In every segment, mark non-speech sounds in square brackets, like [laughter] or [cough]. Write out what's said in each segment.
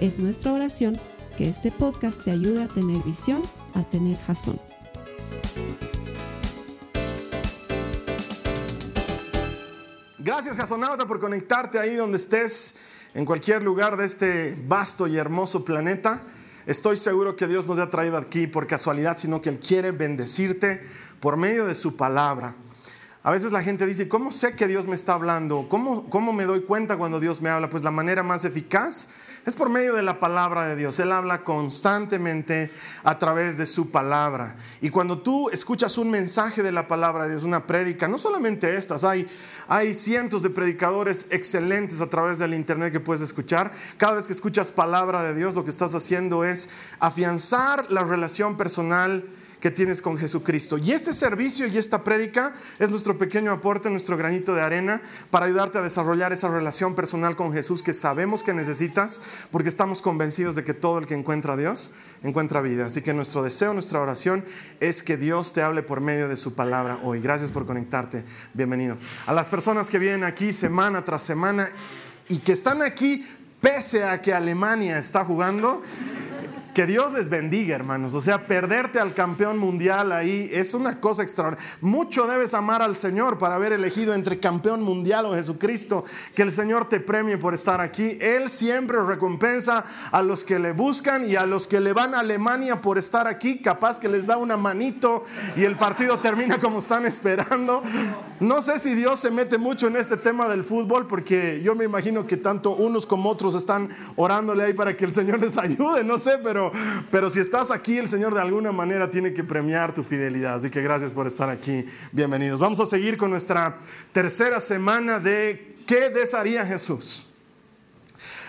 Es nuestra oración que este podcast te ayude a tener visión, a tener jazón. Gracias, Jasonauta, por conectarte ahí donde estés, en cualquier lugar de este vasto y hermoso planeta. Estoy seguro que Dios no te ha traído aquí por casualidad, sino que Él quiere bendecirte por medio de su palabra. A veces la gente dice, ¿cómo sé que Dios me está hablando? ¿Cómo, ¿Cómo me doy cuenta cuando Dios me habla? Pues la manera más eficaz es por medio de la palabra de Dios. Él habla constantemente a través de su palabra. Y cuando tú escuchas un mensaje de la palabra de Dios, una prédica, no solamente estas, hay, hay cientos de predicadores excelentes a través del internet que puedes escuchar. Cada vez que escuchas palabra de Dios, lo que estás haciendo es afianzar la relación personal que tienes con Jesucristo. Y este servicio y esta prédica es nuestro pequeño aporte, nuestro granito de arena para ayudarte a desarrollar esa relación personal con Jesús que sabemos que necesitas porque estamos convencidos de que todo el que encuentra a Dios encuentra vida. Así que nuestro deseo, nuestra oración es que Dios te hable por medio de su palabra hoy. Gracias por conectarte. Bienvenido. A las personas que vienen aquí semana tras semana y que están aquí pese a que Alemania está jugando. Que Dios les bendiga, hermanos. O sea, perderte al campeón mundial ahí es una cosa extraordinaria. Mucho debes amar al Señor para haber elegido entre campeón mundial o Jesucristo. Que el Señor te premie por estar aquí. Él siempre recompensa a los que le buscan y a los que le van a Alemania por estar aquí. Capaz que les da una manito y el partido termina como están esperando. No sé si Dios se mete mucho en este tema del fútbol porque yo me imagino que tanto unos como otros están orándole ahí para que el Señor les ayude. No sé, pero pero, si estás aquí, el Señor de alguna manera tiene que premiar tu fidelidad. Así que gracias por estar aquí. Bienvenidos. Vamos a seguir con nuestra tercera semana de ¿qué desearía Jesús?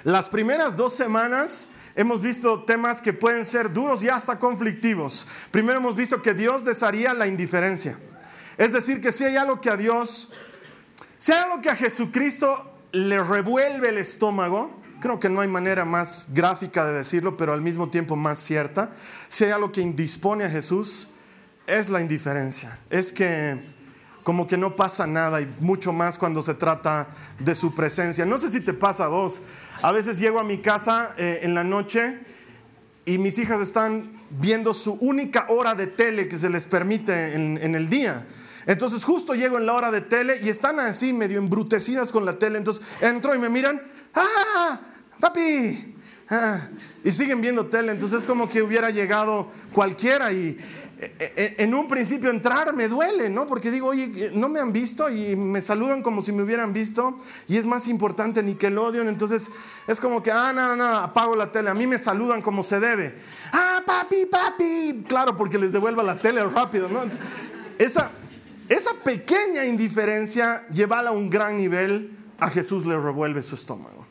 Las primeras dos semanas hemos visto temas que pueden ser duros y hasta conflictivos. Primero hemos visto que Dios desearía la indiferencia. Es decir, que si hay algo que a Dios, si hay algo que a Jesucristo le revuelve el estómago, creo que no hay manera más gráfica de decirlo, pero al mismo tiempo más cierta. Si hay algo que indispone a Jesús, es la indiferencia. Es que como que no pasa nada y mucho más cuando se trata de su presencia. No sé si te pasa a vos. A veces llego a mi casa eh, en la noche y mis hijas están viendo su única hora de tele que se les permite en, en el día. Entonces justo llego en la hora de tele y están así medio embrutecidas con la tele. Entonces entro y me miran ¡Ah! ¡Papi! Ah, y siguen viendo tele, entonces es como que hubiera llegado cualquiera y eh, eh, en un principio entrar me duele, ¿no? Porque digo, oye, no me han visto y me saludan como si me hubieran visto y es más importante Nickelodeon, entonces es como que, ah, nada, nada, apago la tele, a mí me saludan como se debe. Ah, papi, papi, claro, porque les devuelva la tele rápido, ¿no? esa, esa pequeña indiferencia lleva a un gran nivel, a Jesús le revuelve su estómago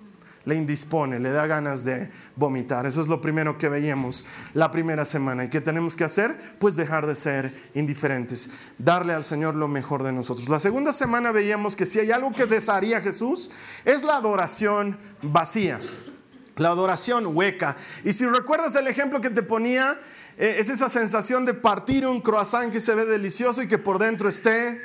le indispone, le da ganas de vomitar. Eso es lo primero que veíamos la primera semana. ¿Y qué tenemos que hacer? Pues dejar de ser indiferentes, darle al Señor lo mejor de nosotros. La segunda semana veíamos que si hay algo que desearía Jesús, es la adoración vacía. La adoración hueca. Y si recuerdas el ejemplo que te ponía, eh, es esa sensación de partir un croissant que se ve delicioso y que por dentro esté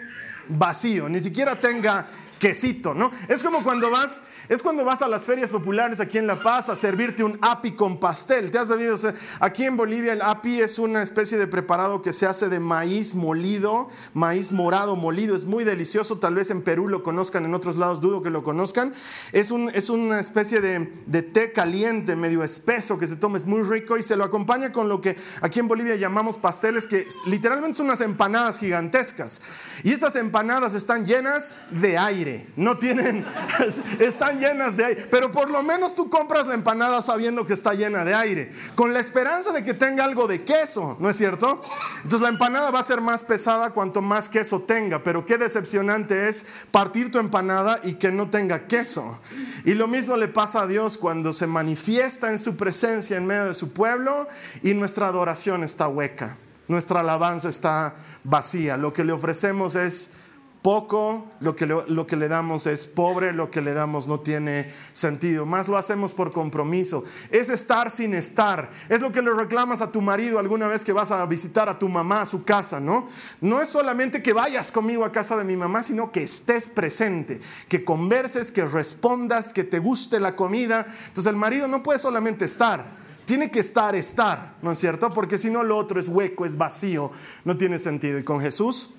vacío, ni siquiera tenga quesito, ¿no? Es como cuando vas, es cuando vas a las ferias populares aquí en La Paz a servirte un api con pastel. ¿Te has sabido? aquí en Bolivia el api es una especie de preparado que se hace de maíz molido, maíz morado molido. Es muy delicioso. Tal vez en Perú lo conozcan, en otros lados dudo que lo conozcan. Es, un, es una especie de, de té caliente, medio espeso, que se toma. Es muy rico y se lo acompaña con lo que aquí en Bolivia llamamos pasteles, que literalmente son unas empanadas gigantescas. Y estas empanadas están llenas de aire no tienen, [laughs] están llenas de aire, pero por lo menos tú compras la empanada sabiendo que está llena de aire, con la esperanza de que tenga algo de queso, ¿no es cierto? Entonces la empanada va a ser más pesada cuanto más queso tenga, pero qué decepcionante es partir tu empanada y que no tenga queso. Y lo mismo le pasa a Dios cuando se manifiesta en su presencia en medio de su pueblo y nuestra adoración está hueca, nuestra alabanza está vacía, lo que le ofrecemos es poco, lo que, le, lo que le damos es pobre, lo que le damos no tiene sentido. Más lo hacemos por compromiso. Es estar sin estar. Es lo que le reclamas a tu marido alguna vez que vas a visitar a tu mamá a su casa, ¿no? No es solamente que vayas conmigo a casa de mi mamá, sino que estés presente, que converses, que respondas, que te guste la comida. Entonces el marido no puede solamente estar, tiene que estar, estar, ¿no es cierto? Porque si no lo otro es hueco, es vacío, no tiene sentido. Y con Jesús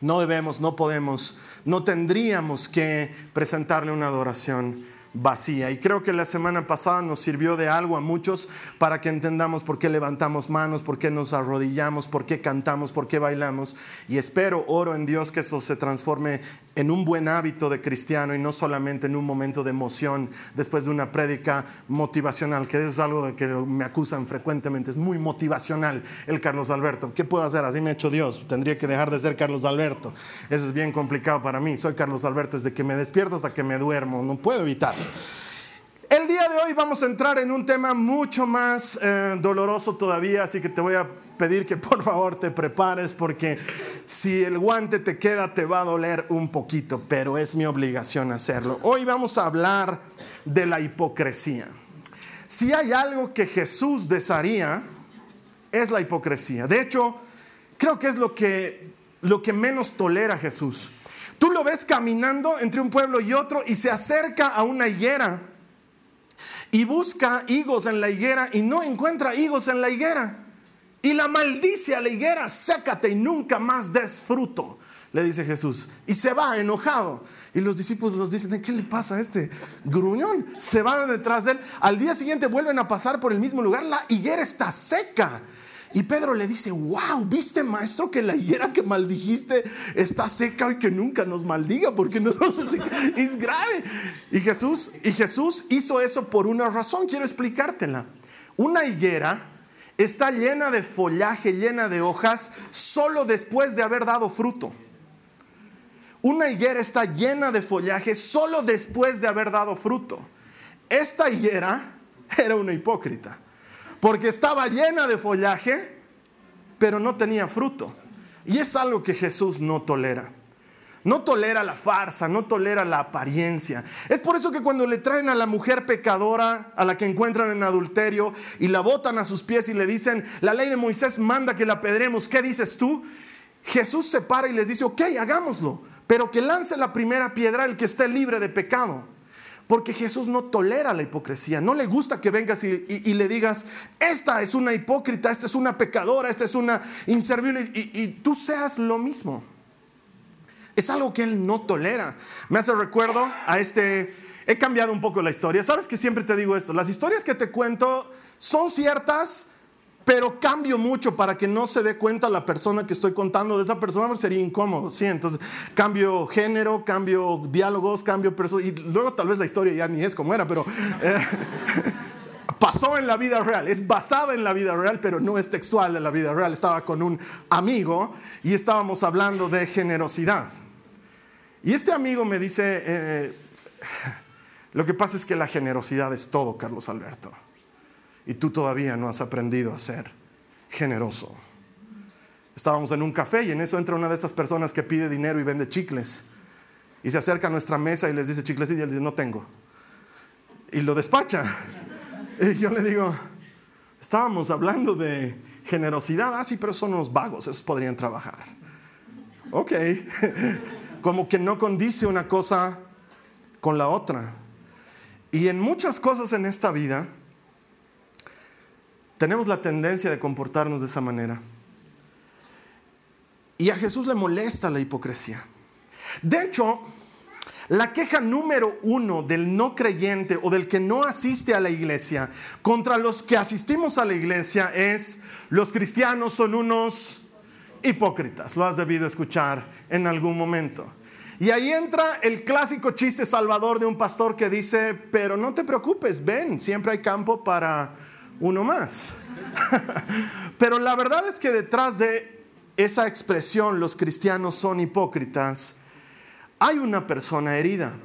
no debemos, no podemos, no tendríamos que presentarle una adoración vacía. Y creo que la semana pasada nos sirvió de algo a muchos para que entendamos por qué levantamos manos, por qué nos arrodillamos, por qué cantamos, por qué bailamos. Y espero, oro en Dios que eso se transforme en un buen hábito de cristiano y no solamente en un momento de emoción después de una prédica motivacional, que es algo de que me acusan frecuentemente, es muy motivacional el Carlos Alberto. ¿Qué puedo hacer? Así me ha hecho Dios, tendría que dejar de ser Carlos Alberto. Eso es bien complicado para mí. Soy Carlos Alberto desde que me despierto hasta que me duermo, no puedo evitarlo. El día de hoy vamos a entrar en un tema mucho más eh, doloroso todavía, así que te voy a pedir que por favor te prepares porque si el guante te queda te va a doler un poquito, pero es mi obligación hacerlo. Hoy vamos a hablar de la hipocresía. Si hay algo que Jesús desearía, es la hipocresía. De hecho, creo que es lo que, lo que menos tolera Jesús. Tú lo ves caminando entre un pueblo y otro y se acerca a una higuera y busca higos en la higuera y no encuentra higos en la higuera. Y la maldice a la higuera, sécate y nunca más des fruto, le dice Jesús. Y se va enojado. Y los discípulos los dicen, ¿qué le pasa a este gruñón? Se van detrás de él. Al día siguiente vuelven a pasar por el mismo lugar. La higuera está seca. Y Pedro le dice, wow, ¿viste maestro que la higuera que maldijiste está seca y que nunca nos maldiga porque no es grave? Y Jesús, y Jesús hizo eso por una razón, quiero explicártela. Una higuera está llena de follaje, llena de hojas, solo después de haber dado fruto. Una higuera está llena de follaje solo después de haber dado fruto. Esta higuera era una hipócrita, porque estaba llena de follaje, pero no tenía fruto. Y es algo que Jesús no tolera. No tolera la farsa, no tolera la apariencia. Es por eso que cuando le traen a la mujer pecadora, a la que encuentran en adulterio, y la botan a sus pies y le dicen, la ley de Moisés manda que la pedremos, ¿qué dices tú? Jesús se para y les dice, ok, hagámoslo, pero que lance la primera piedra el que esté libre de pecado. Porque Jesús no tolera la hipocresía. No le gusta que vengas y, le digas, esta es una hipócrita, esta es una pecadora, esta es una inservible, y tú seas lo mismo. Es algo que él no tolera. Me hace recuerdo a este... He cambiado un poco la historia. Sabes que siempre te digo esto. Las historias que te cuento son ciertas, pero cambio mucho para que no se dé cuenta la persona que estoy contando de esa persona, sería incómodo, ¿sí? Entonces, cambio género, cambio diálogos, cambio persona, y luego tal vez la historia ya ni es como era, pero eh, [laughs] pasó en la vida real, es basada en la vida real, pero no es textual de la vida real. Estaba con un amigo y estábamos hablando de generosidad. Y este amigo me dice, eh, lo que pasa es que la generosidad es todo, Carlos Alberto. Y tú todavía no has aprendido a ser generoso. Estábamos en un café y en eso entra una de estas personas que pide dinero y vende chicles. Y se acerca a nuestra mesa y les dice chicles y él dice, no tengo. Y lo despacha. [laughs] Y yo le digo, estábamos hablando de generosidad. Ah, sí, pero son unos vagos, esos podrían trabajar. Ok. [laughs] como que no condice una cosa con la otra. Y en muchas cosas en esta vida tenemos la tendencia de comportarnos de esa manera. Y a Jesús le molesta la hipocresía. De hecho, la queja número uno del no creyente o del que no asiste a la iglesia contra los que asistimos a la iglesia es los cristianos son unos hipócritas. Lo has debido escuchar en algún momento. Y ahí entra el clásico chiste salvador de un pastor que dice, pero no te preocupes, ven, siempre hay campo para uno más. [laughs] pero la verdad es que detrás de esa expresión, los cristianos son hipócritas, hay una persona herida,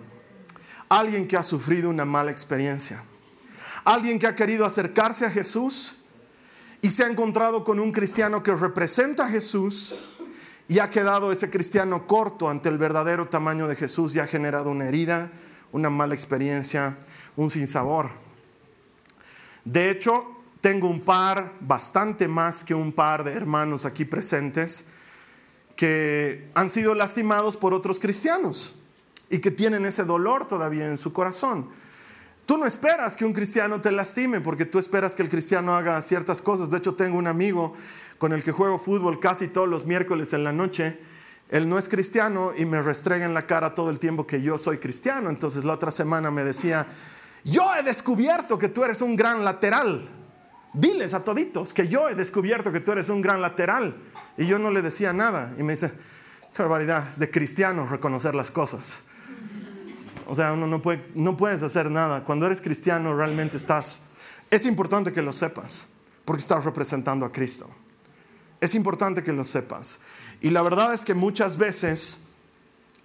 alguien que ha sufrido una mala experiencia, alguien que ha querido acercarse a Jesús y se ha encontrado con un cristiano que representa a Jesús y ha quedado ese cristiano corto ante el verdadero tamaño de Jesús y ha generado una herida, una mala experiencia, un sinsabor. De hecho, tengo un par, bastante más que un par de hermanos aquí presentes, que han sido lastimados por otros cristianos y que tienen ese dolor todavía en su corazón. Tú no esperas que un cristiano te lastime porque tú esperas que el cristiano haga ciertas cosas. De hecho, tengo un amigo con el que juego fútbol casi todos los miércoles en la noche. Él no es cristiano y me restrega en la cara todo el tiempo que yo soy cristiano. Entonces la otra semana me decía, yo he descubierto que tú eres un gran lateral. Diles a toditos que yo he descubierto que tú eres un gran lateral. Y yo no le decía nada. Y me dice, qué barbaridad, es de cristiano reconocer las cosas. O sea, uno no, puede, no puedes hacer nada. Cuando eres cristiano realmente estás... Es importante que lo sepas, porque estás representando a Cristo. Es importante que lo sepas. Y la verdad es que muchas veces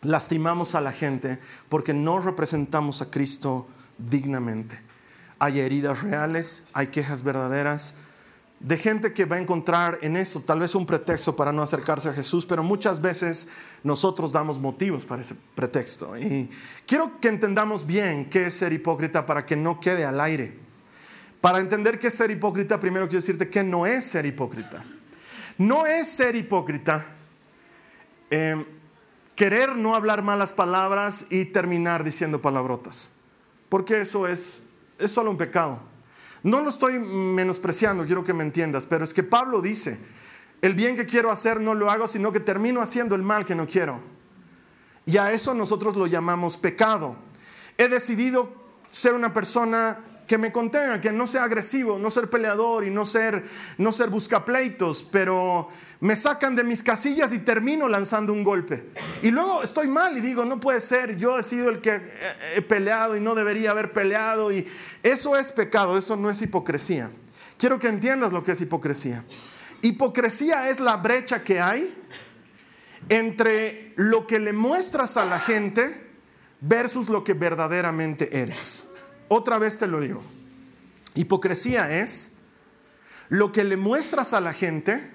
lastimamos a la gente porque no representamos a Cristo dignamente. Hay heridas reales, hay quejas verdaderas, de gente que va a encontrar en esto tal vez un pretexto para no acercarse a Jesús, pero muchas veces nosotros damos motivos para ese pretexto. Y quiero que entendamos bien qué es ser hipócrita para que no quede al aire. Para entender qué es ser hipócrita, primero quiero decirte que no es ser hipócrita. No es ser hipócrita eh, querer no hablar malas palabras y terminar diciendo palabrotas, porque eso es, es solo un pecado. No lo estoy menospreciando, quiero que me entiendas, pero es que Pablo dice, el bien que quiero hacer no lo hago, sino que termino haciendo el mal que no quiero. Y a eso nosotros lo llamamos pecado. He decidido ser una persona que me contenga, que no sea agresivo, no ser peleador y no ser, no ser buscapleitos, pero me sacan de mis casillas y termino lanzando un golpe. Y luego estoy mal y digo, no puede ser, yo he sido el que he peleado y no debería haber peleado. Y eso es pecado, eso no es hipocresía. Quiero que entiendas lo que es hipocresía. Hipocresía es la brecha que hay entre lo que le muestras a la gente versus lo que verdaderamente eres. Otra vez te lo digo. Hipocresía es lo que le muestras a la gente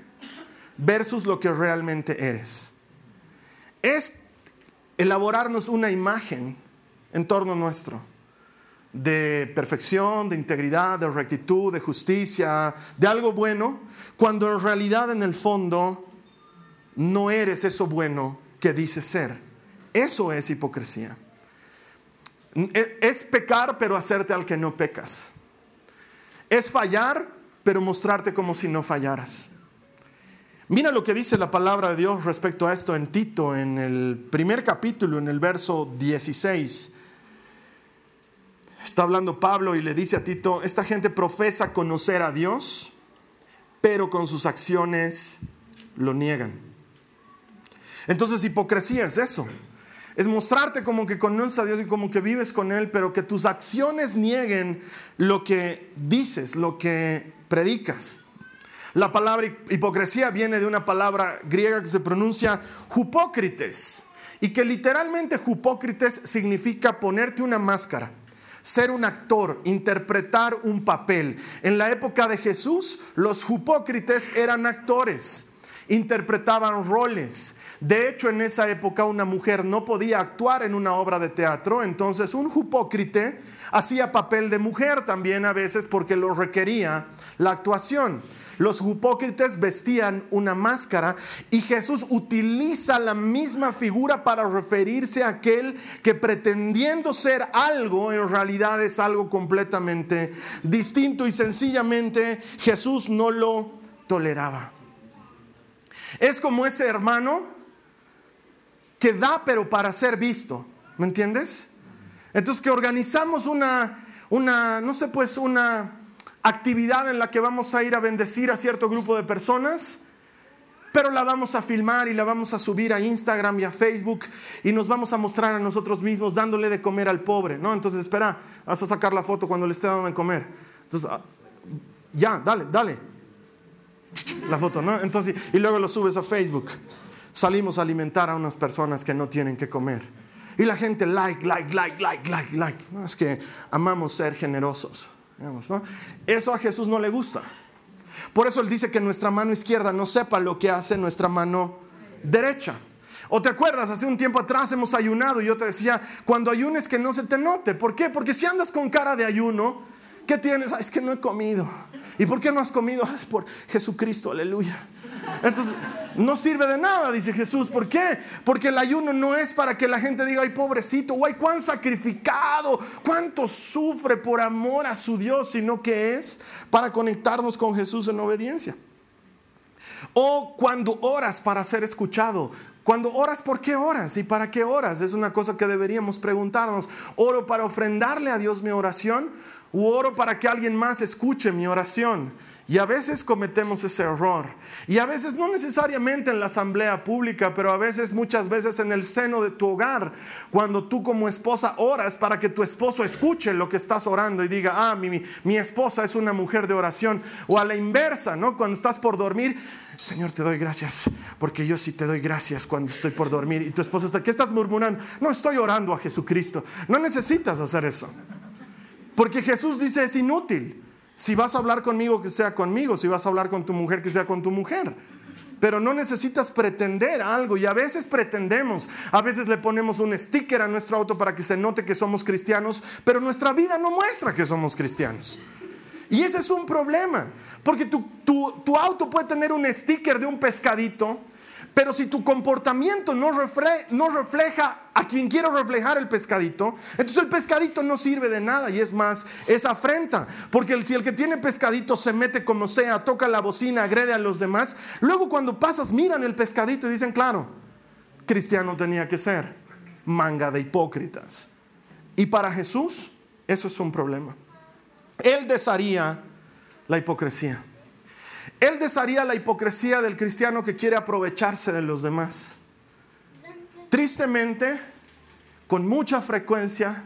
versus lo que realmente eres. Es elaborarnos una imagen en torno nuestro de perfección, de integridad, de rectitud, de justicia, de algo bueno, cuando en realidad en el fondo no eres eso bueno que dices ser. Eso es hipocresía. E, es pecar, pero hacerte al que no pecas. Es fallar, pero mostrarte como si no fallaras. Mira lo que dice la palabra de Dios respecto a esto en Tito, en el primer capítulo, en el verso 16. Está hablando Pablo y le dice a Tito, esta gente profesa conocer a Dios, pero con sus acciones lo niegan. Entonces hipocresía es eso. Es mostrarte como que conoces a Dios y como que vives con Él, pero que tus acciones nieguen lo que dices, lo que predicas. La palabra hipocresía viene de una palabra griega que se pronuncia hupócrites y que literalmente hupócrites significa ponerte una máscara, ser un actor, interpretar un papel. En la época de Jesús, los hipócrites eran actores, interpretaban roles, de hecho, en esa época una mujer no podía actuar en una obra de teatro, entonces un hipócrite hacía papel de mujer también a veces porque lo requería la actuación. Los hipócritas vestían una máscara y Jesús utiliza la misma figura para referirse a aquel que pretendiendo ser algo, en realidad es algo completamente distinto y sencillamente Jesús no lo toleraba. Es como ese hermano que da pero para ser visto, ¿me entiendes? Entonces que organizamos una, una, no sé, pues una actividad en la que vamos a ir a bendecir a cierto grupo de personas, pero la vamos a filmar y la vamos a subir a Instagram y a Facebook y nos vamos a mostrar a nosotros mismos dándole de comer al pobre, ¿no? Entonces, espera, vas a sacar la foto cuando le esté dando de comer. Entonces, ah, ya, dale, dale. La foto, ¿no? Entonces, y luego lo subes a Facebook. Salimos a alimentar a unas personas que no tienen que comer. Y la gente like, like, like, like, like, like. No, es que amamos ser generosos. Eso a Jesús no le gusta. Por eso Él dice que nuestra mano izquierda no sepa lo que hace nuestra mano derecha. O te acuerdas, hace un tiempo atrás hemos ayunado y yo te decía, cuando ayunes que no se te note. ¿Por qué? Porque si andas con cara de ayuno, ¿qué tienes? es que no he comido. ¿Y por qué no has comido? Es por Jesucristo, aleluya. Entonces, no sirve de nada, dice Jesús. ¿Por qué? Porque el ayuno no es para que la gente diga, ay, pobrecito, guay, cuán sacrificado, cuánto sufre por amor a su Dios, sino que es para conectarnos con Jesús en obediencia. O cuando oras para ser escuchado. Cuando oras, ¿por qué oras? ¿Y para qué oras? Es una cosa que deberíamos preguntarnos. ¿Oro para ofrendarle a Dios mi oración? ¿O oro para que alguien más escuche mi oración? Y a veces cometemos ese error. Y a veces no necesariamente en la asamblea pública, pero a veces, muchas veces en el seno de tu hogar, cuando tú como esposa oras para que tu esposo escuche lo que estás orando y diga, ah, mi, mi esposa es una mujer de oración. O a la inversa, ¿no? Cuando estás por dormir, Señor, te doy gracias, porque yo sí te doy gracias cuando estoy por dormir. Y tu esposa está, ¿qué estás murmurando? No, estoy orando a Jesucristo. No necesitas hacer eso. Porque Jesús dice, es inútil. Si vas a hablar conmigo, que sea conmigo. Si vas a hablar con tu mujer, que sea con tu mujer. Pero no necesitas pretender algo y a veces pretendemos, a veces le ponemos un sticker a nuestro auto para que se note que somos cristianos, pero nuestra vida no muestra que somos cristianos. Y ese es un problema, porque tu, tu auto puede tener un sticker de un pescadito, pero si tu comportamiento no, refleja, a quien quiero reflejar el pescadito, entonces el pescadito no sirve de nada y es más, es afrenta. Porque si el que tiene pescadito se mete como sea, toca la bocina, agrede a los demás, luego cuando pasas miran el pescadito y dicen, claro, cristiano tenía que ser, manga de hipócritas. Y para Jesús eso es un problema. Él desharía la hipocresía. Él desharía la hipocresía del cristiano que quiere aprovecharse de los demás. Tristemente, con mucha frecuencia,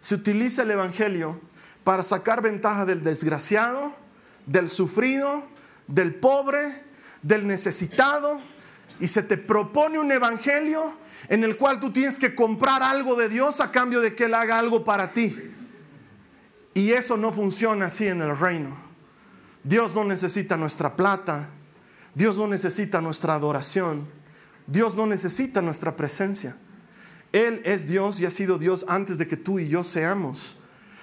se utiliza el Evangelio para sacar ventaja del desgraciado, del sufrido, del pobre, del necesitado, y se te propone un Evangelio en el cual tú tienes que comprar algo de Dios a cambio de que Él haga algo para ti. Y eso no funciona así en el reino. Dios no necesita nuestra plata, Dios no necesita nuestra adoración, Dios no necesita nuestra presencia. Él es Dios y ha sido Dios antes de que tú y yo seamos.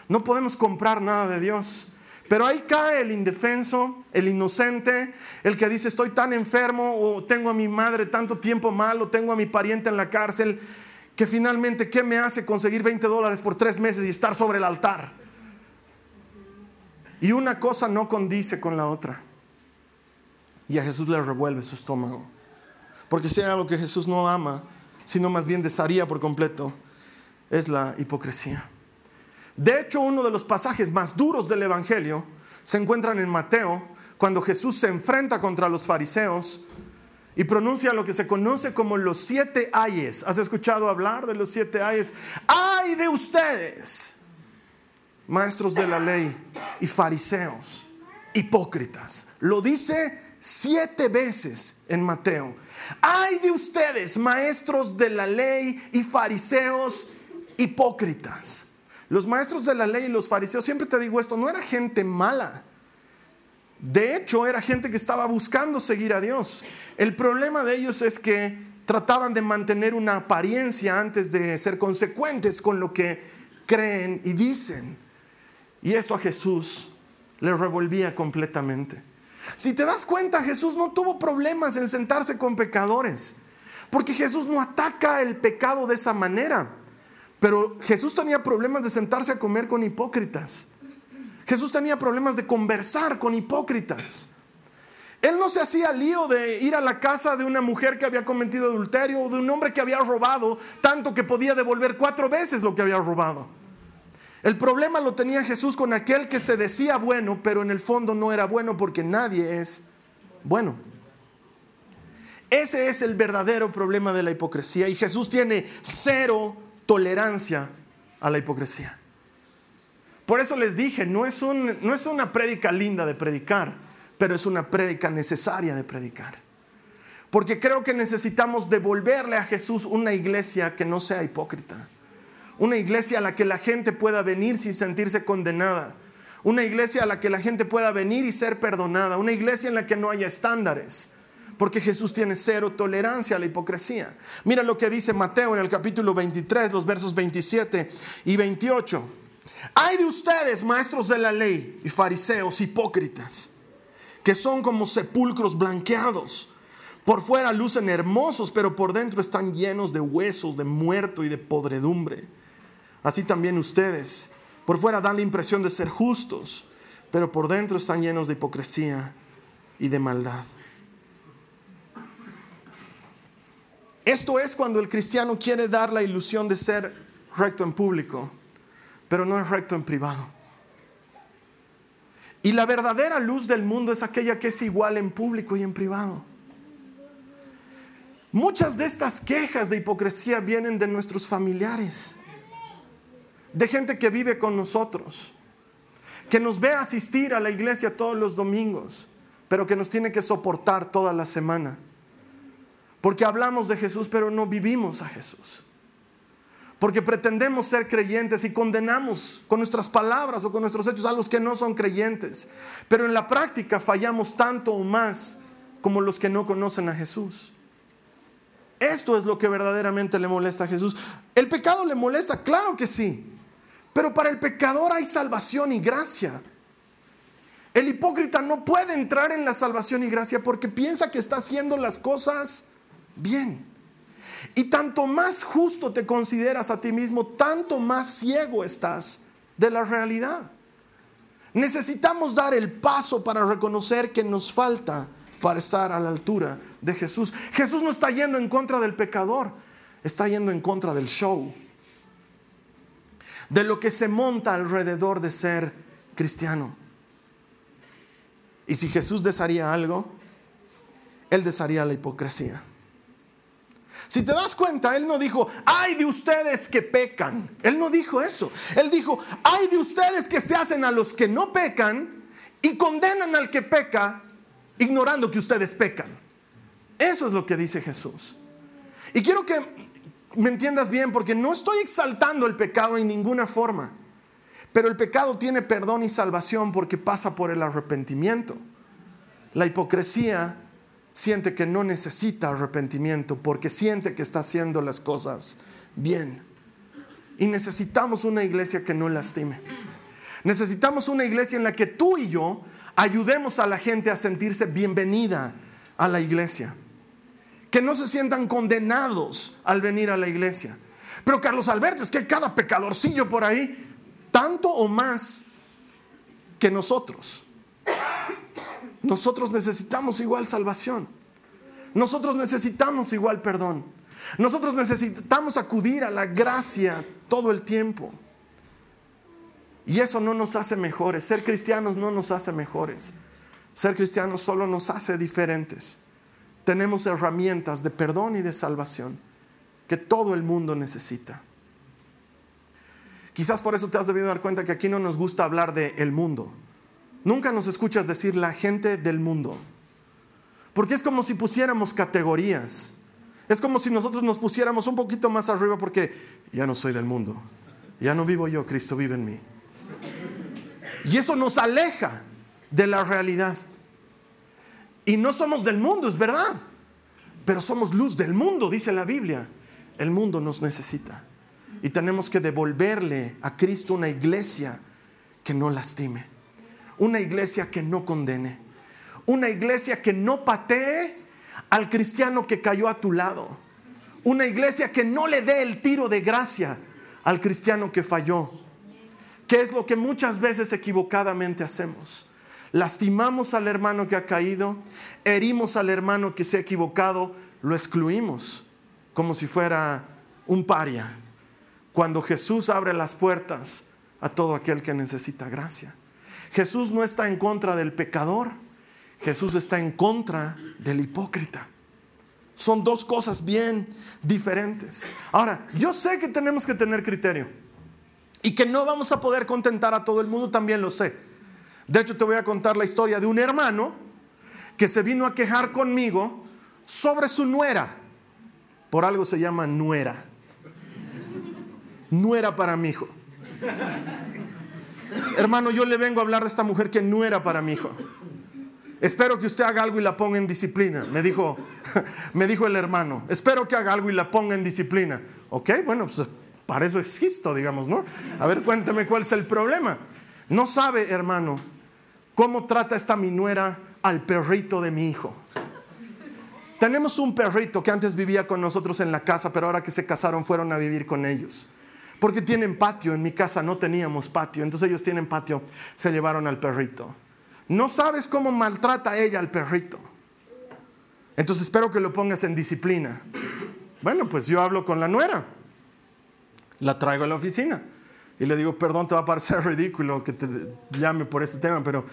No podemos comprar nada de Dios. Pero ahí cae el indefenso, el inocente, el que dice estoy tan enfermo o tengo a mi madre tanto tiempo mal o tengo a mi pariente en la cárcel, que finalmente, ¿qué me hace conseguir 20 dólares por tres meses y estar sobre el altar? Y una cosa no condice con la otra. Y a Jesús le revuelve su estómago. Porque si hay algo que Jesús no ama, sino más bien desharía por completo, es la hipocresía. De hecho, uno de los pasajes más duros del Evangelio se encuentran en Mateo, cuando Jesús se enfrenta contra los fariseos y pronuncia lo que se conoce como los siete ayes. ¿Has escuchado hablar de los siete ayes? ¡Ay de ustedes! Maestros de la ley y fariseos, hipócritas. Lo dice siete veces en Mateo. Ay de ustedes, maestros de la ley y fariseos, hipócritas. Los maestros de la ley y los fariseos, siempre te digo esto, no era gente mala. De hecho, era gente que estaba buscando seguir a Dios. El problema de ellos es que trataban de mantener una apariencia antes de ser consecuentes con lo que creen y dicen. Y esto a Jesús le revolvía completamente. Si te das cuenta, Jesús no tuvo problemas en sentarse con pecadores, porque Jesús no ataca el pecado de esa manera. Pero Jesús tenía problemas de sentarse a comer con hipócritas. Jesús tenía problemas de conversar con hipócritas. Él no se hacía lío de ir a la casa de una mujer que había cometido adulterio o de un hombre que había robado tanto que podía devolver cuatro veces lo que había robado. El problema lo tenía Jesús con aquel que se decía bueno, pero en el fondo no era bueno porque nadie es bueno. Ese es el verdadero problema de la hipocresía y Jesús tiene cero tolerancia a la hipocresía. Por eso les dije, no es, una prédica linda de predicar, pero es una prédica necesaria de predicar. Porque creo que necesitamos devolverle a Jesús una iglesia que no sea hipócrita. Una iglesia a la que la gente pueda venir sin sentirse condenada. Una iglesia a la que la gente pueda venir y ser perdonada. Una iglesia en la que no haya estándares. Porque Jesús tiene cero tolerancia a la hipocresía. Mira lo que dice Mateo en el capítulo 23, los versos 27 y 28. Hay de ustedes, maestros de la ley y fariseos hipócritas, que son como sepulcros blanqueados. Por fuera lucen hermosos, pero por dentro están llenos de huesos, de muerto y de podredumbre. Así también ustedes, por fuera dan la impresión de ser justos, pero por dentro están llenos de hipocresía y de maldad. Esto es cuando el cristiano quiere dar la ilusión de ser recto en público pero no es recto en privado. Y la verdadera luz del mundo es aquella que es igual en público y en privado. Muchas de estas quejas de hipocresía vienen de nuestros familiares, de gente que vive con nosotros, que nos ve asistir a la iglesia todos los domingos, pero que nos tiene que soportar toda la semana. Porque hablamos de Jesús, pero no vivimos a Jesús porque pretendemos ser creyentes y condenamos con nuestras palabras o con nuestros hechos a los que no son creyentes. Pero en la práctica fallamos tanto o más como los que no conocen a Jesús. Esto es lo que verdaderamente le molesta a Jesús. ¿El pecado le molesta? Claro que sí. Pero para el pecador hay salvación y gracia. El hipócrita no puede entrar en la salvación y gracia porque piensa que está haciendo las cosas bien. Y tanto más justo te consideras a ti mismo, tanto más ciego estás de la realidad. Necesitamos dar el paso para reconocer que nos falta para estar a la altura de Jesús. Jesús no está yendo en contra del pecador, está yendo en contra del show, de lo que se monta alrededor de ser cristiano. Y si Jesús desearía algo, Él desearía la hipocresía. Si te das cuenta, Él no dijo, ay de ustedes que pecan. Él no dijo eso. Él dijo, ay de ustedes que se hacen a los que no pecan y condenan al que peca ignorando que ustedes pecan. Eso es lo que dice Jesús. Y quiero que me entiendas bien porque no estoy exaltando el pecado en ninguna forma. Pero el pecado tiene perdón y salvación porque pasa por el arrepentimiento. La hipocresía siente que no necesita arrepentimiento porque siente que está haciendo las cosas bien. Y necesitamos una iglesia que no lastime. Necesitamos una iglesia en la que tú y yo ayudemos a la gente a sentirse bienvenida a la iglesia. Que no se sientan condenados al venir a la iglesia. Pero Carlos Alberto, es que cada pecadorcillo por ahí, tanto o más que nosotros. Nosotros necesitamos igual salvación. Nosotros necesitamos igual perdón. Nosotros necesitamos acudir a la gracia todo el tiempo. Y eso no nos hace mejores. Ser cristianos no nos hace mejores. Ser cristianos solo nos hace diferentes. Tenemos herramientas de perdón y de salvación que todo el mundo necesita. Quizás por eso te has debido dar cuenta que aquí no nos gusta hablar de el mundo. Nunca nos escuchas decir la gente del mundo. Porque es como si pusiéramos categorías. Es como si nosotros nos pusiéramos un poquito más arriba porque ya no soy del mundo. Ya no vivo yo, Cristo vive en mí. Y eso nos aleja de la realidad. Y no somos del mundo, es verdad. Pero somos luz del mundo, dice la Biblia. El mundo nos necesita. Y tenemos que devolverle a Cristo una iglesia que no lastime una iglesia que no condene, una iglesia que no patee al cristiano que cayó a tu lado, una iglesia que no le dé el tiro de gracia al cristiano que falló, que es lo que muchas veces equivocadamente hacemos. Lastimamos al hermano que ha caído, herimos al hermano que se ha equivocado, lo excluimos como si fuera un paria, cuando Jesús abre las puertas a todo aquel que necesita gracia. Jesús no está en contra del pecador, Jesús está en contra del hipócrita. Son dos cosas bien diferentes. Ahora, yo sé que tenemos que tener criterio y que no vamos a poder contentar a todo el mundo, también lo sé. De hecho, te voy a contar la historia de un hermano que se vino a quejar conmigo sobre su nuera. Por algo se llama nuera. Nuera para mi hijo. Hermano, yo le vengo a hablar de esta mujer que no era para mi hijo. Espero que usted haga algo y la ponga en disciplina, me dijo, [laughs] me dijo el hermano. Espero que haga algo y la ponga en disciplina. Ok, bueno, pues para eso existo, digamos, ¿no? A ver, cuénteme cuál es el problema. No sabe, hermano, cómo trata esta minuera al perrito de mi hijo. Tenemos un perrito que antes vivía con nosotros en la casa, pero ahora que se casaron fueron a vivir con ellos. Porque tienen patio, en mi casa no teníamos patio, entonces ellos tienen patio, se llevaron al perrito. No sabes cómo maltrata ella al perrito. Entonces espero que lo pongas en disciplina. Bueno, pues yo hablo con la nuera. La traigo a la oficina. Y le digo, perdón, te va a parecer [laughs] ridículo que te llame por este tema, pero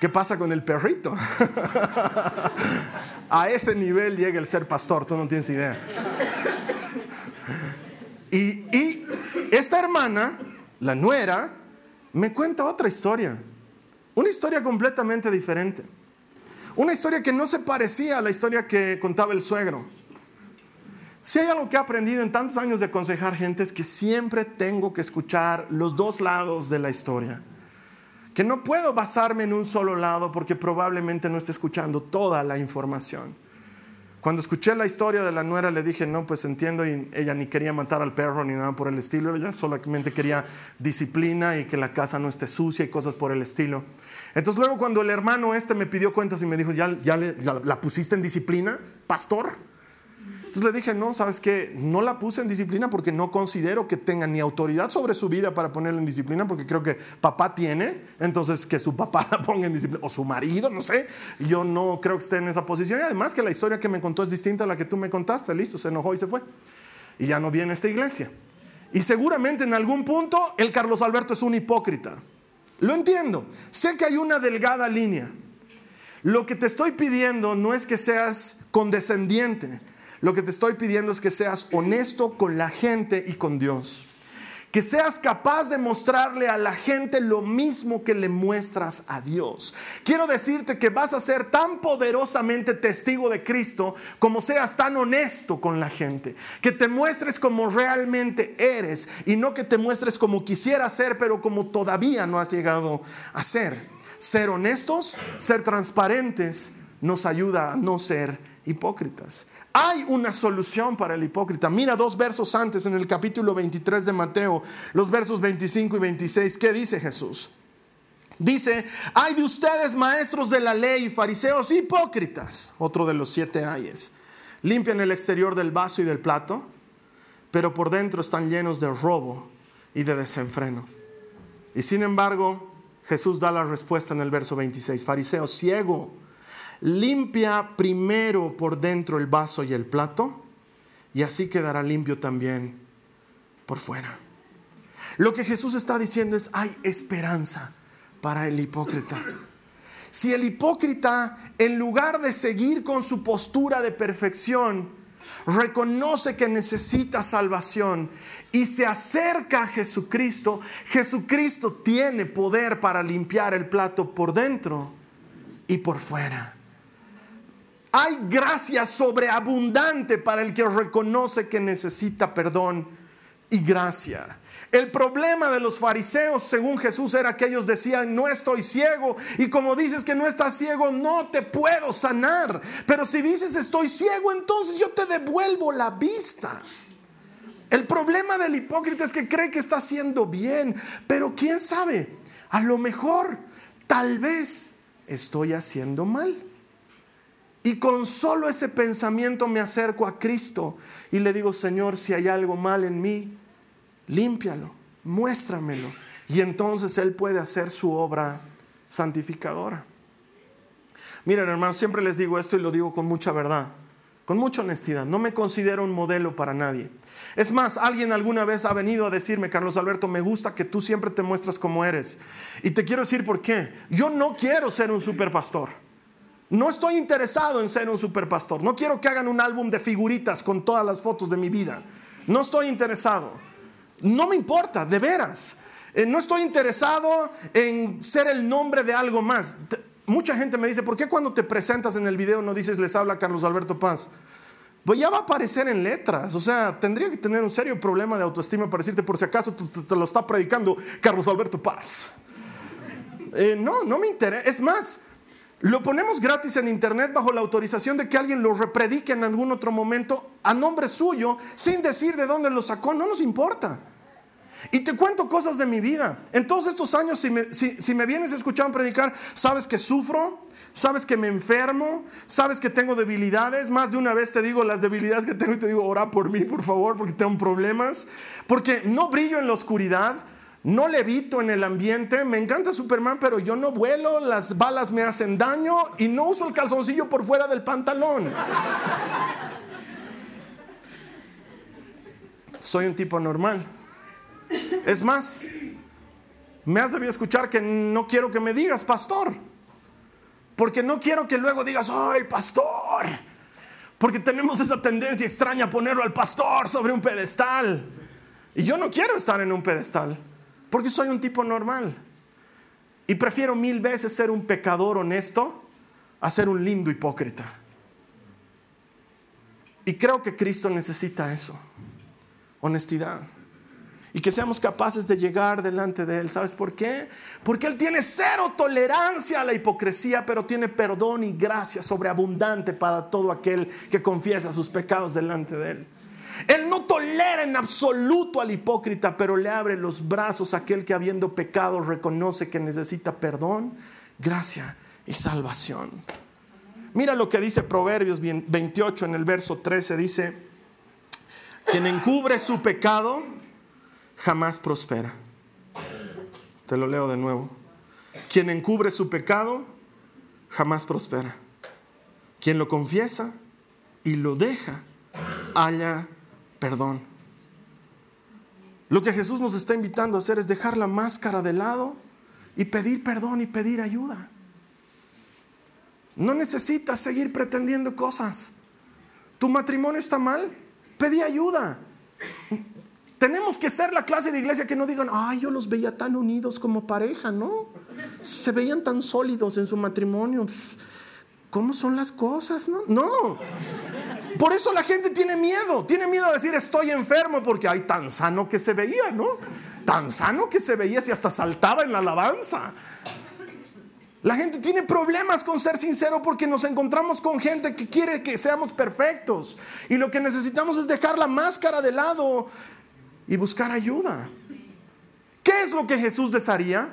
¿qué pasa con el perrito? [laughs] a ese nivel llega el ser pastor, tú no tienes idea. [laughs] Y, y esta hermana, la nuera, me cuenta otra historia. Una historia completamente diferente. Una historia que no se parecía a la historia que contaba el suegro. Si hay algo que he aprendido en tantos años de aconsejar gente es que siempre tengo que escuchar los dos lados de la historia. Que no puedo basarme en un solo lado porque probablemente no esté escuchando toda la información. Cuando escuché la historia de la nuera le dije, no, pues entiendo, y ella ni quería matar al perro ni nada por el estilo, ella solamente quería disciplina y que la casa no esté sucia y cosas por el estilo. Entonces luego cuando el hermano este me pidió cuentas y me dijo, ¿ya, ya, la pusiste en disciplina, pastor? Entonces le dije, no, sabes qué, no la puse en disciplina porque no considero que tenga ni autoridad sobre su vida para ponerla en disciplina, porque creo que papá tiene, entonces que su papá [laughs] la ponga en disciplina, o su marido, no sé. Yo no creo que esté en esa posición. Y además que la historia que me contó es distinta a la que tú me contaste, listo, se enojó y se fue. Y ya no viene a esta iglesia. Y seguramente en algún punto el Carlos Alberto es un hipócrita. Lo entiendo. Sé que hay una delgada línea. Lo que te estoy pidiendo no es que seas condescendiente. Lo que te estoy pidiendo es que seas honesto con la gente y con Dios. Que seas capaz de mostrarle a la gente lo mismo que le muestras a Dios. Quiero decirte que vas a ser tan poderosamente testigo de Cristo como seas tan honesto con la gente. Que te muestres como realmente eres y no que te muestres como quisieras ser, pero como todavía no has llegado a ser. Ser honestos, ser transparentes, nos ayuda a no ser hipócritas. Hay una solución para el hipócrita. Mira dos versos antes en el capítulo 23 de Mateo, los versos 25 y 26. ¿Qué dice Jesús? Dice, hay de ustedes maestros de la ley fariseos hipócritas, otro de los siete ayes. Limpian el exterior del vaso y del plato, pero por dentro están llenos de robo y de desenfreno. Y sin embargo, Jesús da la respuesta en el verso 26. Fariseo ciego limpia primero por dentro el vaso y el plato, y así quedará limpio también por fuera. Lo que Jesús está diciendo es, hay esperanza para el hipócrita. Si el hipócrita, en lugar de seguir con su postura de perfección, reconoce que necesita salvación y se acerca a Jesucristo, Jesucristo tiene poder para limpiar el plato por dentro y por fuera. Hay gracia sobreabundante para el que reconoce que necesita perdón y gracia. El problema de los fariseos, según Jesús, era que ellos decían, no estoy ciego. Y como dices que no estás ciego, no te puedo sanar. Pero si dices estoy ciego, entonces yo te devuelvo la vista. El problema del hipócrita es que cree que está haciendo bien. Pero quién sabe, a lo mejor, tal vez estoy haciendo mal. Y con solo ese pensamiento me acerco a Cristo y le digo, Señor, si hay algo mal en mí, límpialo, muéstramelo. Y entonces Él puede hacer su obra santificadora. Miren, hermanos, siempre les digo esto y lo digo con mucha verdad, con mucha honestidad. No me considero un modelo para nadie. Es más, alguien alguna vez ha venido a decirme, Carlos Alberto, me gusta que tú siempre te muestras como eres. Y te quiero decir por qué. Yo no quiero ser un superpastor. No estoy interesado en ser un superpastor. No quiero que hagan un álbum de figuritas con todas las fotos de mi vida. No estoy interesado. No me importa, de veras. Eh, no estoy interesado en ser el nombre de algo más. Mucha gente me dice, ¿por qué cuando te presentas en el video no dices les habla Carlos Alberto Paz? Pues ya va a aparecer en letras. O sea, tendría que tener un serio problema de autoestima para decirte, por si acaso te, lo está predicando Carlos Alberto Paz. Eh, no, no me interesa. Es más, lo ponemos gratis en internet bajo la autorización de que alguien lo repredique en algún otro momento a nombre suyo, sin decir de dónde lo sacó. No nos importa. Y te cuento cosas de mi vida. En todos estos años, si me, si, me vienes escuchando predicar, sabes que sufro, sabes que me enfermo, sabes que tengo debilidades. Más de una vez te digo las debilidades que tengo y te digo, ora por mí, por favor, porque tengo problemas. Porque no brillo en la oscuridad, no levito en el ambiente. Me encanta Superman, pero yo no vuelo, las balas me hacen daño y no uso el calzoncillo por fuera del pantalón. Soy un tipo normal. Es más, me has debido escuchar que no quiero que me digas pastor. Porque no quiero que luego digas, ¡ay, pastor! Porque tenemos esa tendencia extraña a ponerlo al pastor sobre un pedestal. Y yo no quiero estar en un pedestal. Porque soy un tipo normal. Y prefiero mil veces ser un pecador honesto a ser un lindo hipócrita. Y creo que Cristo necesita eso. Honestidad y que seamos capaces de llegar delante de Él. ¿Sabes por qué? Porque Él tiene cero tolerancia a la hipocresía, pero tiene perdón y gracia sobreabundante para todo aquel que confiesa sus pecados delante de Él. Él no tolera en absoluto al hipócrita, pero le abre los brazos a aquel que habiendo pecado reconoce que necesita perdón, gracia y salvación. Mira lo que dice Proverbios 28 en el verso 13, dice, quien encubre su pecado, jamás prospera. Te lo leo de nuevo. Quien encubre su pecado, jamás prospera. Quien lo confiesa y lo deja, haya perdón. Lo que Jesús nos está invitando a hacer es dejar la máscara de lado y pedir perdón y pedir ayuda. No necesitas seguir pretendiendo cosas. Tu matrimonio está mal, pedí ayuda. Tenemos que ser la clase de iglesia que no digan, ay, yo los veía tan unidos como pareja, ¿no? Se veían tan sólidos en su matrimonio. ¿Cómo son las cosas? No, no. Por eso la gente tiene miedo. Tiene miedo a decir estoy enfermo porque hay tan sano que se veía, ¿no? Tan sano que se veía si hasta saltaba en la alabanza. La gente tiene problemas con ser sincero porque nos encontramos con gente que quiere que seamos perfectos. Y lo que necesitamos es dejar la máscara de lado y buscar ayuda. ¿Qué es lo que Jesús desearía?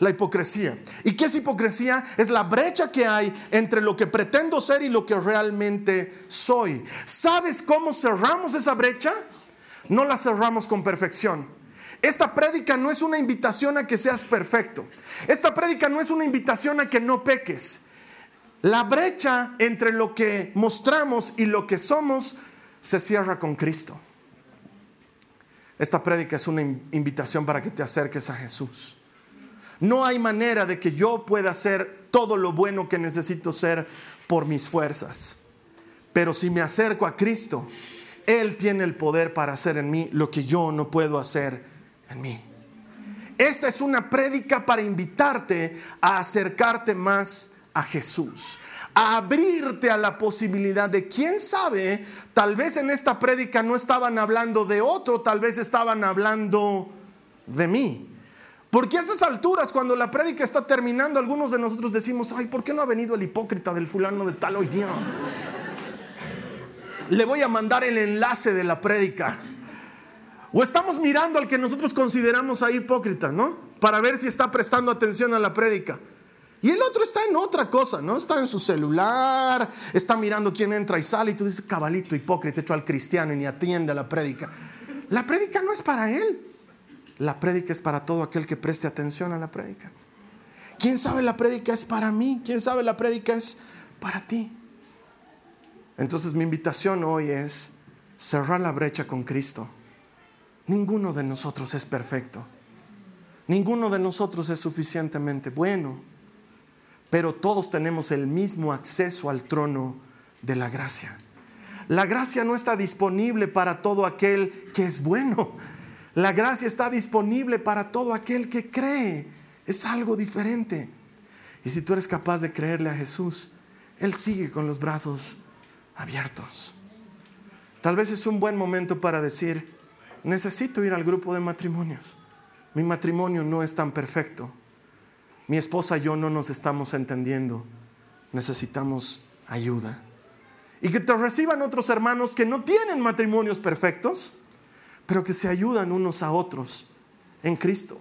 La hipocresía. ¿Y qué es hipocresía? Es la brecha que hay entre lo que pretendo ser y lo que realmente soy. ¿Sabes cómo cerramos esa brecha? No la cerramos con perfección. Esta prédica no es una invitación a que seas perfecto. Esta prédica no es una invitación a que no peques. La brecha entre lo que mostramos y lo que somos se cierra con Cristo. Esta prédica es una invitación para que te acerques a Jesús. No hay manera de que yo pueda hacer todo lo bueno que necesito ser por mis fuerzas. Pero si me acerco a Cristo, Él tiene el poder para hacer en mí lo que yo no puedo hacer en mí. Esta es una prédica para invitarte a acercarte más a Jesús, a abrirte a la posibilidad de, quién sabe, tal vez en esta prédica no estaban hablando de otro, tal vez estaban hablando de mí. Porque a esas alturas, cuando la prédica está terminando, algunos de nosotros decimos, ay, ¿por qué no ha venido el hipócrita del fulano de tal hoy día? Le voy a mandar el enlace de la prédica. O estamos mirando al que nosotros consideramos ahí hipócrita, ¿no? Para ver si está prestando atención a la prédica. Y el otro está en otra cosa, ¿no? Está en su celular, está mirando quién entra y sale y tú dices, cabalito hipócrita hecho al cristiano y ni atiende a la prédica. La prédica no es para él. La prédica es para todo aquel que preste atención a la prédica. ¿Quién sabe la prédica es para mí? ¿Quién sabe la prédica es para ti? Entonces mi invitación hoy es cerrar la brecha con Cristo. Ninguno de nosotros es perfecto. Ninguno de nosotros es suficientemente bueno pero todos tenemos el mismo acceso al trono de la gracia. La gracia no está disponible para todo aquel que es bueno. La gracia está disponible para todo aquel que cree. Es algo diferente. Y si tú eres capaz de creerle a Jesús, Él sigue con los brazos abiertos. Tal vez es un buen momento para decir, necesito ir al grupo de matrimonios. Mi matrimonio no es tan perfecto. Mi esposa y yo no nos estamos entendiendo. Necesitamos ayuda. Y que te reciban otros hermanos que no tienen matrimonios perfectos, pero que se ayudan unos a otros en Cristo.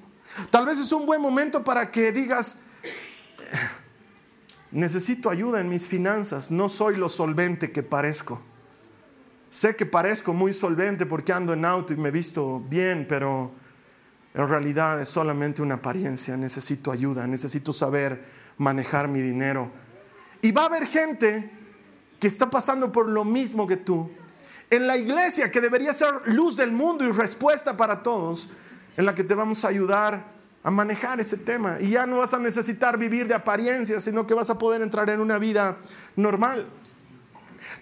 Tal vez es un buen momento para que digas, necesito ayuda en mis finanzas, no soy lo solvente que parezco. Sé que parezco muy solvente porque ando en auto y me visto bien, pero en realidad es solamente una apariencia. Necesito ayuda, necesito saber manejar mi dinero. Y va a haber gente que está pasando por lo mismo que tú. En la iglesia, que debería ser luz del mundo y respuesta para todos, en la que te vamos a ayudar a manejar ese tema. Y ya no vas a necesitar vivir de apariencias, sino que vas a poder entrar en una vida normal.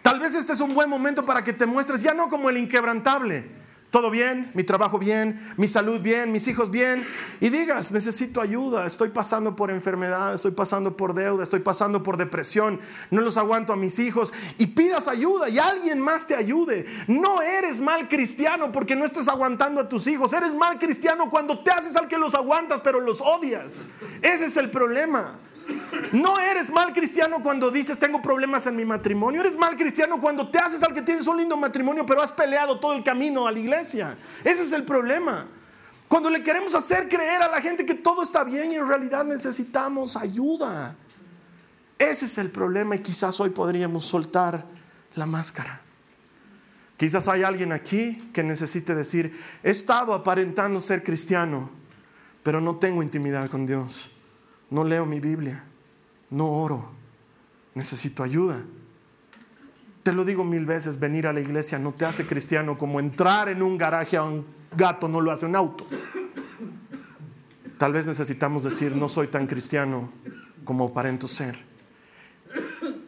Tal vez este es un buen momento para que te muestres ya no como el inquebrantable, todo bien, mi trabajo bien, mi salud bien, mis hijos bien. Y digas, necesito ayuda, estoy pasando por enfermedad, estoy pasando por deuda, estoy pasando por depresión, no los aguanto a mis hijos. Y pidas ayuda y alguien más te ayude. No eres mal cristiano porque no estás aguantando a tus hijos. Eres mal cristiano cuando te haces al que los aguantas pero los odias. Ese es el problema. No eres mal cristiano cuando dices tengo problemas en mi matrimonio. Eres mal cristiano cuando te haces al que tienes un lindo matrimonio, pero has peleado todo el camino a la iglesia. Ese es el problema. Cuando le queremos hacer creer a la gente que todo está bien y en realidad necesitamos ayuda. Ese es el problema y quizás hoy podríamos soltar la máscara. Quizás hay alguien aquí que necesite decir, he estado aparentando ser cristiano, pero no tengo intimidad con Dios no leo mi Biblia, no oro, necesito ayuda. Te lo digo mil veces, venir a la iglesia no te hace cristiano como entrar en un garaje a un gato no lo hace un auto. Tal vez necesitamos decir, no soy tan cristiano como aparento ser.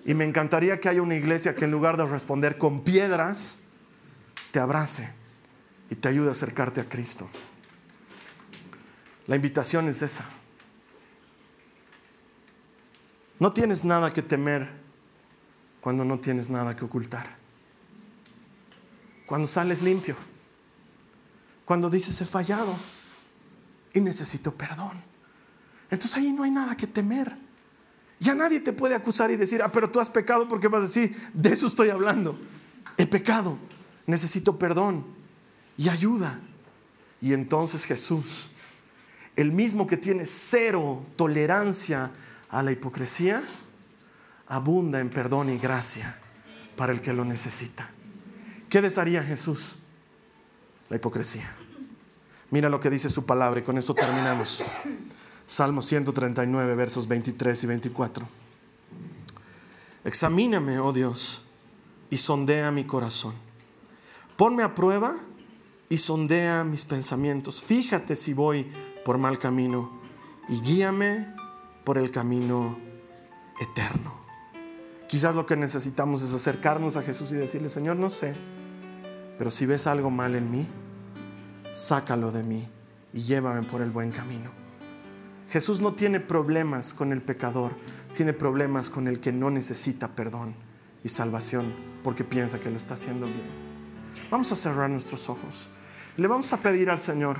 Y me encantaría que haya una iglesia que en lugar de responder con piedras, te abrace y te ayude a acercarte a Cristo. La invitación es esa. No tienes nada que temer cuando no tienes nada que ocultar. Cuando sales limpio. Cuando dices he fallado y necesito perdón. Entonces ahí no hay nada que temer. Ya nadie te puede acusar y decir, ah, pero tú has pecado porque vas a decir, de eso estoy hablando. He pecado, necesito perdón y ayuda. Y entonces Jesús, el mismo que tiene cero tolerancia a la hipocresía, abunda en perdón y gracia para el que lo necesita. ¿Qué desharía Jesús? La hipocresía. Mira lo que dice su palabra y con eso terminamos. Salmo 139, versos 23 y 24. Examíname, oh Dios, y sondea mi corazón. Ponme a prueba y sondea mis pensamientos. Fíjate si voy por mal camino y guíame por el camino eterno. Quizás lo que necesitamos es acercarnos a Jesús y decirle, Señor, no sé, pero si ves algo mal en mí, sácalo de mí y llévame por el buen camino. Jesús no tiene problemas con el pecador, tiene problemas con el que no necesita perdón y salvación porque piensa que lo está haciendo bien. Vamos a cerrar nuestros ojos. Le vamos a pedir al Señor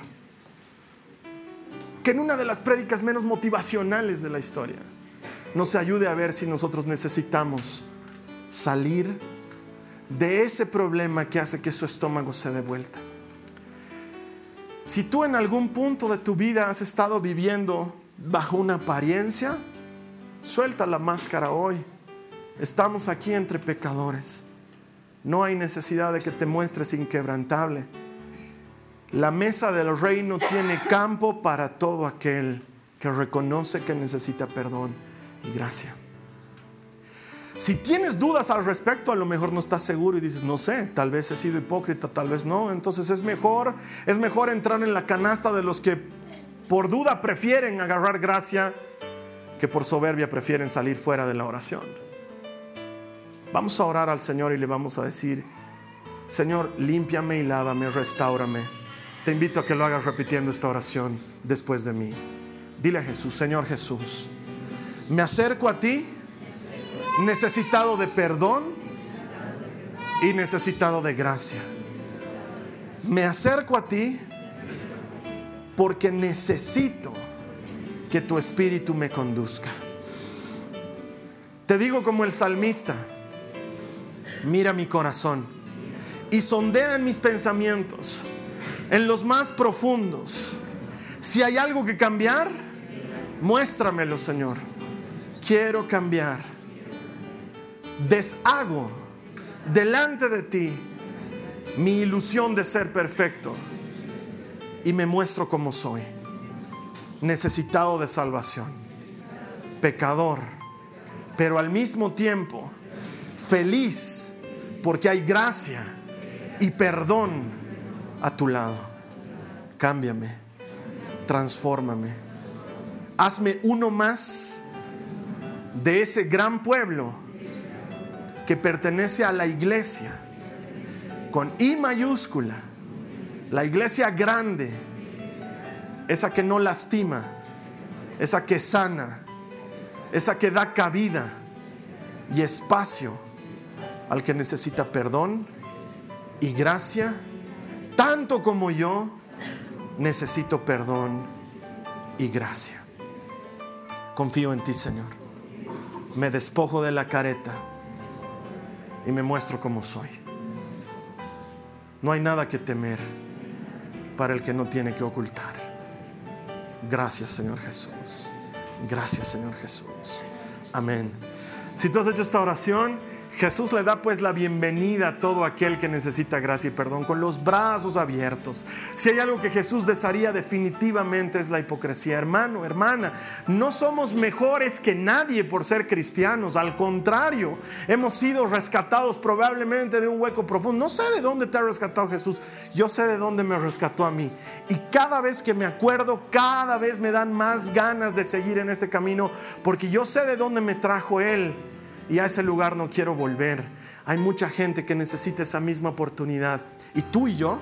que en una de las prédicas menos motivacionales de la historia nos ayude a ver si nosotros necesitamos salir de ese problema que hace que su estómago se dé vuelta. Si tú en algún punto de tu vida has estado viviendo bajo una apariencia, suelta la máscara hoy. Estamos aquí entre pecadores. No hay necesidad de que te muestres inquebrantable. La mesa del reino tiene campo para todo aquel que reconoce que necesita perdón y gracia. Si tienes dudas al respecto, a lo mejor no estás seguro y dices, no sé, tal vez he sido hipócrita, tal vez no. Entonces es mejor, es mejor entrar en la canasta de los que por duda prefieren agarrar gracia que por soberbia prefieren salir fuera de la oración. Vamos a orar al Señor y le vamos a decir, Señor, límpiame y lávame, restaurame. Te invito a que lo hagas repitiendo esta oración después de mí. Dile a Jesús, Señor Jesús, me acerco a ti necesitado de perdón y necesitado de gracia. Me acerco a ti porque necesito que tu espíritu me conduzca. Te digo como el salmista, mira mi corazón y sondea en mis pensamientos, en los más profundos. Si hay algo que cambiar, muéstramelo, Señor. Quiero cambiar. Deshago delante de ti mi ilusión de ser perfecto y me muestro como soy necesitado de salvación, pecador, pero al mismo tiempo feliz porque hay gracia y perdón a tu lado. Cámbiame, transfórmame, hazme uno más de ese gran pueblo que pertenece a la iglesia, con I mayúscula, la iglesia grande esa que no lastima, esa que sana, esa que da cabida y espacio al que necesita perdón y gracia, tanto como yo necesito perdón y gracia. Confío en ti, Señor. Me despojo de la careta y me muestro como soy. No hay nada que temer para el que no tiene que ocultar. Gracias Señor Jesús. Gracias Señor Jesús. Amén. Si tú has hecho esta oración, Jesús le da pues la bienvenida a todo aquel que necesita gracia y perdón con los brazos abiertos. Si hay algo que Jesús desearía definitivamente es la hipocresía. Hermano, hermana, no somos mejores que nadie por ser cristianos. Al contrario, hemos sido rescatados probablemente de un hueco profundo. No sé de dónde te ha rescatado Jesús. Yo sé de dónde me rescató a mí. Y cada vez que me acuerdo, cada vez me dan más ganas de seguir en este camino porque yo sé de dónde me trajo Él y a ese lugar no quiero volver. Hay mucha gente que necesita esa misma oportunidad. Y tú y yo,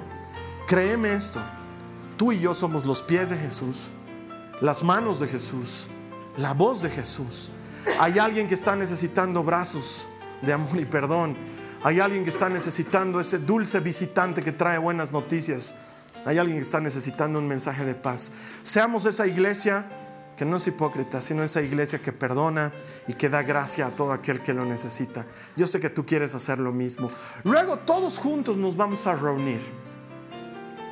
créeme esto, tú y yo somos los pies de Jesús, las manos de Jesús, la voz de Jesús. Hay alguien que está necesitando brazos de amor y perdón. Hay alguien que está necesitando ese dulce visitante que trae buenas noticias. Hay alguien que está necesitando un mensaje de paz. Seamos esa iglesia que no es hipócrita, sino esa iglesia que perdona y que da gracia a todo aquel que lo necesita. Yo sé que tú quieres hacer lo mismo. Luego todos juntos nos vamos a reunir.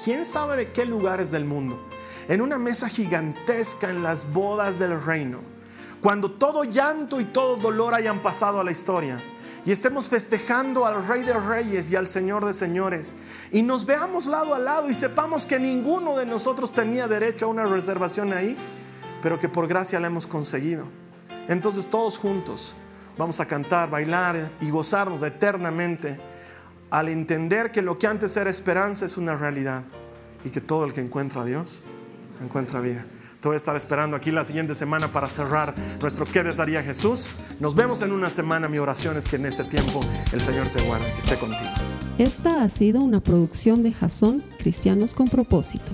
¿Quién sabe de qué lugares del mundo? En una mesa gigantesca en las bodas del reino. Cuando todo llanto y todo dolor hayan pasado a la historia y estemos festejando al Rey de Reyes y al Señor de Señores y nos veamos lado a lado y sepamos que ninguno de nosotros tenía derecho a una reservación ahí, pero que por gracia la hemos conseguido. Entonces todos juntos vamos a cantar, bailar y gozarnos eternamente al entender que lo que antes era esperanza es una realidad y que todo el que encuentra a Dios encuentra vida. Te voy a estar esperando aquí la siguiente semana para cerrar nuestro ¿Qué les Jesús? Nos vemos en una semana. Mi oración es que en este tiempo el Señor te guarde, que esté contigo. Esta ha sido una producción de Jason Cristianos con Propósito.